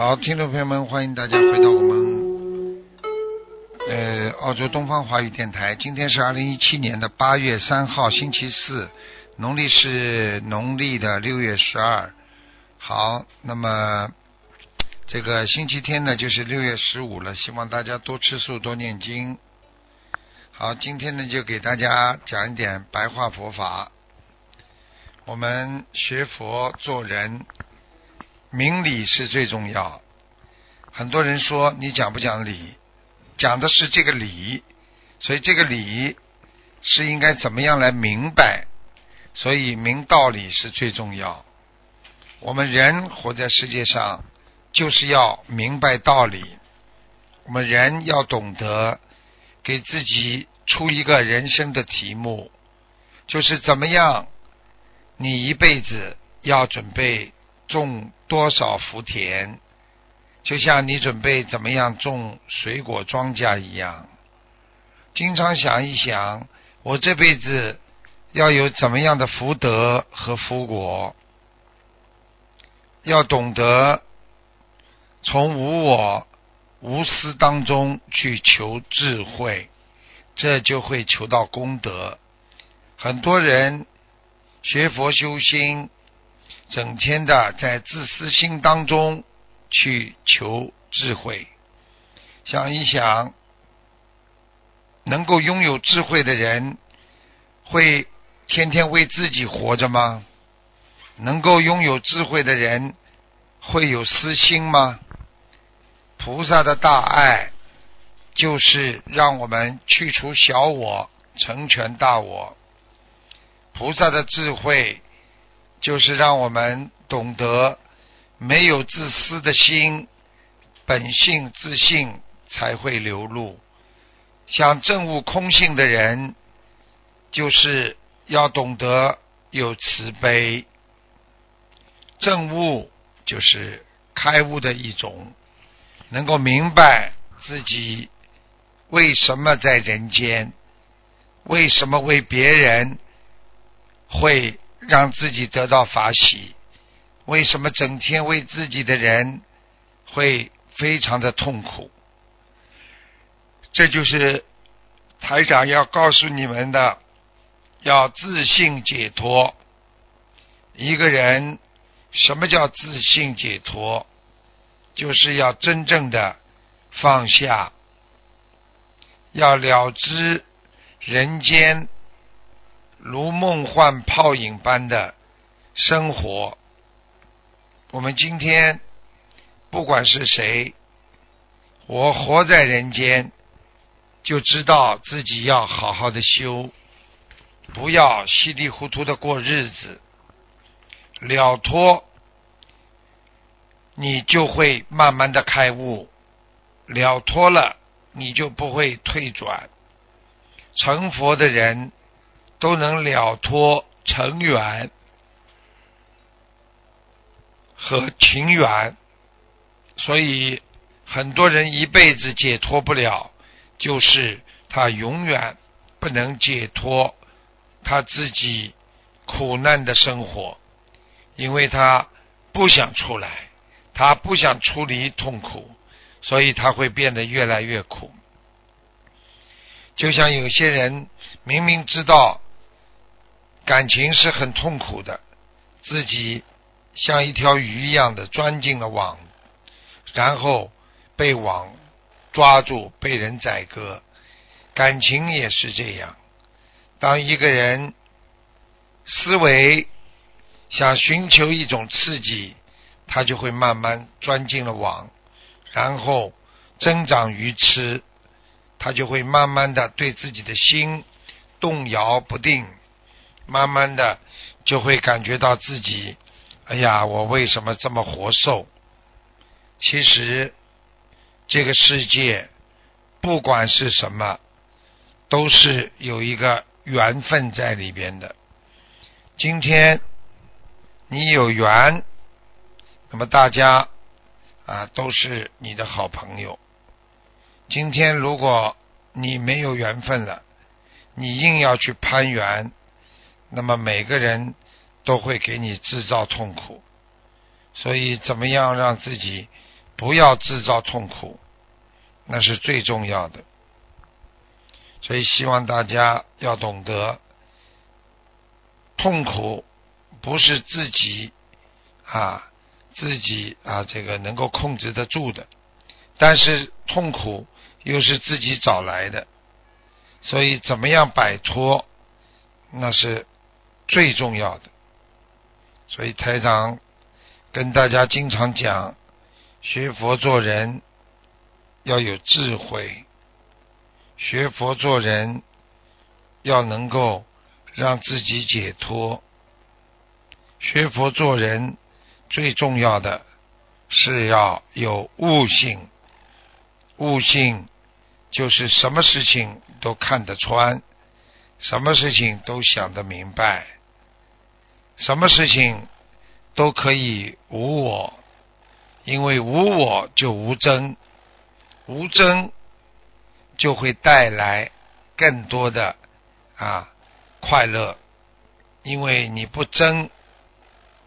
好，听众朋友们，欢迎大家回到我们呃澳洲东方华语电台。今天是二零一七年的八月三号，星期四，农历是农历的六月十二。好，那么这个星期天呢，就是六月十五了。希望大家多吃素，多念经。好，今天呢，就给大家讲一点白话佛法。我们学佛做人。明理是最重要。很多人说你讲不讲理，讲的是这个理，所以这个理是应该怎么样来明白，所以明道理是最重要。我们人活在世界上，就是要明白道理。我们人要懂得给自己出一个人生的题目，就是怎么样，你一辈子要准备。种多少福田，就像你准备怎么样种水果庄稼一样。经常想一想，我这辈子要有怎么样的福德和福果，要懂得从无我无私当中去求智慧，这就会求到功德。很多人学佛修心。整天的在自私心当中去求智慧，想一想，能够拥有智慧的人，会天天为自己活着吗？能够拥有智慧的人，会有私心吗？菩萨的大爱，就是让我们去除小我，成全大我。菩萨的智慧。就是让我们懂得，没有自私的心，本性自信才会流露。像证悟空性的人，就是要懂得有慈悲。证悟就是开悟的一种，能够明白自己为什么在人间，为什么为别人会。让自己得到法喜，为什么整天为自己的人会非常的痛苦？这就是台长要告诉你们的，要自信解脱。一个人什么叫自信解脱？就是要真正的放下，要了知人间。如梦幻泡影般的生活，我们今天不管是谁，我活在人间，就知道自己要好好的修，不要稀里糊涂的过日子，了脱，你就会慢慢的开悟，了脱了，你就不会退转，成佛的人。都能了脱尘缘和情缘，所以很多人一辈子解脱不了，就是他永远不能解脱他自己苦难的生活，因为他不想出来，他不想处理痛苦，所以他会变得越来越苦。就像有些人明明知道。感情是很痛苦的，自己像一条鱼一样的钻进了网，然后被网抓住，被人宰割。感情也是这样，当一个人思维想寻求一种刺激，他就会慢慢钻进了网，然后增长鱼吃，他就会慢慢的对自己的心动摇不定。慢慢的就会感觉到自己，哎呀，我为什么这么活受？其实，这个世界不管是什么，都是有一个缘分在里边的。今天你有缘，那么大家啊都是你的好朋友。今天如果你没有缘分了，你硬要去攀缘，那么每个人都会给你制造痛苦。所以，怎么样让自己不要制造痛苦，那是最重要的。所以，希望大家要懂得，痛苦不是自己啊自己啊这个能够控制得住的，但是痛苦。又是自己找来的，所以怎么样摆脱，那是最重要的。所以台长跟大家经常讲，学佛做人要有智慧，学佛做人要能够让自己解脱，学佛做人最重要的是要有悟性。悟性就是什么事情都看得穿，什么事情都想得明白，什么事情都可以无我，因为无我就无争，无争就会带来更多的啊快乐，因为你不争，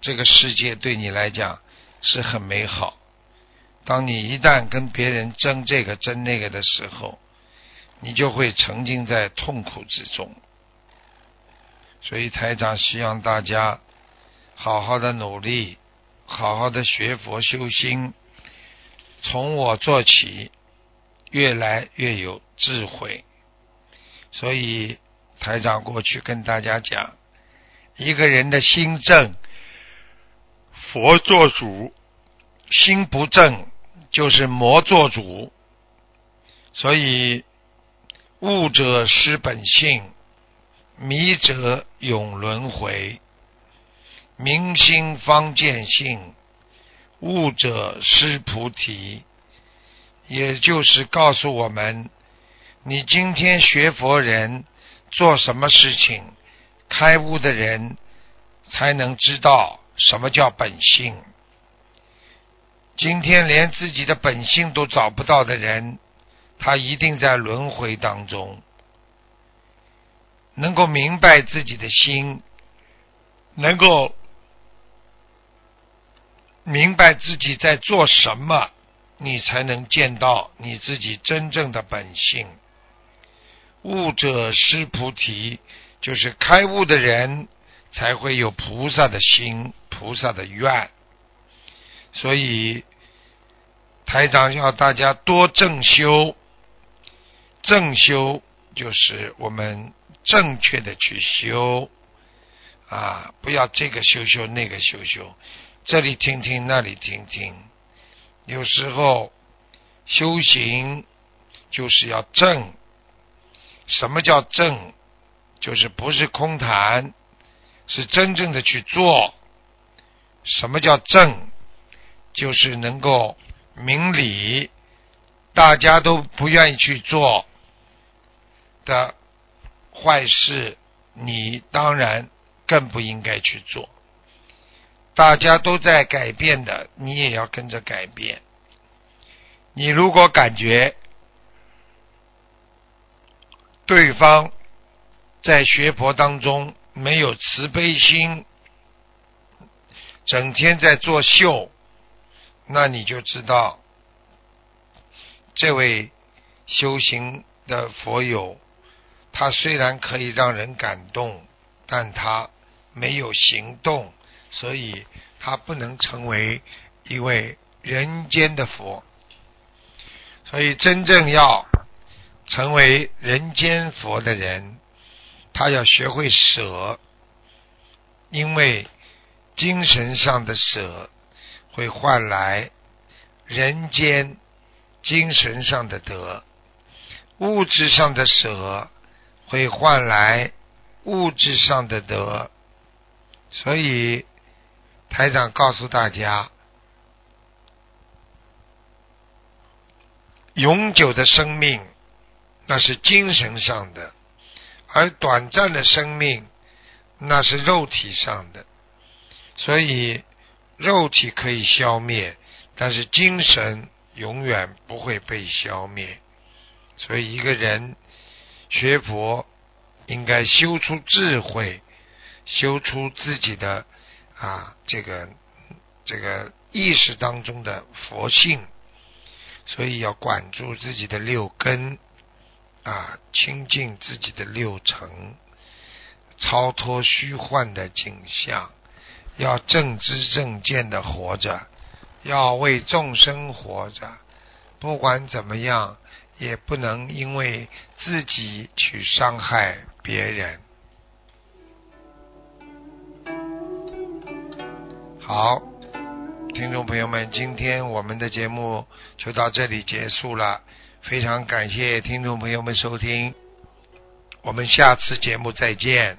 这个世界对你来讲是很美好。当你一旦跟别人争这个争那个的时候，你就会沉浸在痛苦之中。所以台长希望大家好好的努力，好好的学佛修心，从我做起，越来越有智慧。所以台长过去跟大家讲，一个人的心正，佛做主；心不正。就是魔做主，所以悟者失本性，迷者永轮回。明心方见性，悟者失菩提。也就是告诉我们，你今天学佛人做什么事情，开悟的人才能知道什么叫本性。今天连自己的本性都找不到的人，他一定在轮回当中。能够明白自己的心，能够明白自己在做什么，你才能见到你自己真正的本性。悟者失菩提，就是开悟的人才会有菩萨的心、菩萨的愿。所以，台长要大家多正修，正修就是我们正确的去修啊，不要这个修修那个修修，这里听听那里听听。有时候修行就是要正，什么叫正？就是不是空谈，是真正的去做。什么叫正？就是能够明理，大家都不愿意去做的坏事，你当然更不应该去做。大家都在改变的，你也要跟着改变。你如果感觉对方在学佛当中没有慈悲心，整天在作秀。那你就知道，这位修行的佛友，他虽然可以让人感动，但他没有行动，所以他不能成为一位人间的佛。所以，真正要成为人间佛的人，他要学会舍，因为精神上的舍。会换来人间精神上的德，物质上的舍会换来物质上的德。所以台长告诉大家，永久的生命那是精神上的，而短暂的生命那是肉体上的。所以肉体可以消灭，但是精神永远不会被消灭。所以一个人学佛，应该修出智慧，修出自己的啊这个这个意识当中的佛性。所以要管住自己的六根啊，清净自己的六尘，超脱虚幻的景象，要正知正见的活着，要为众生活着。不管怎么样，也不能因为自己去伤害别人。好，听众朋友们，今天我们的节目就到这里结束了，非常感谢听众朋友们收听，我们下次节目再见。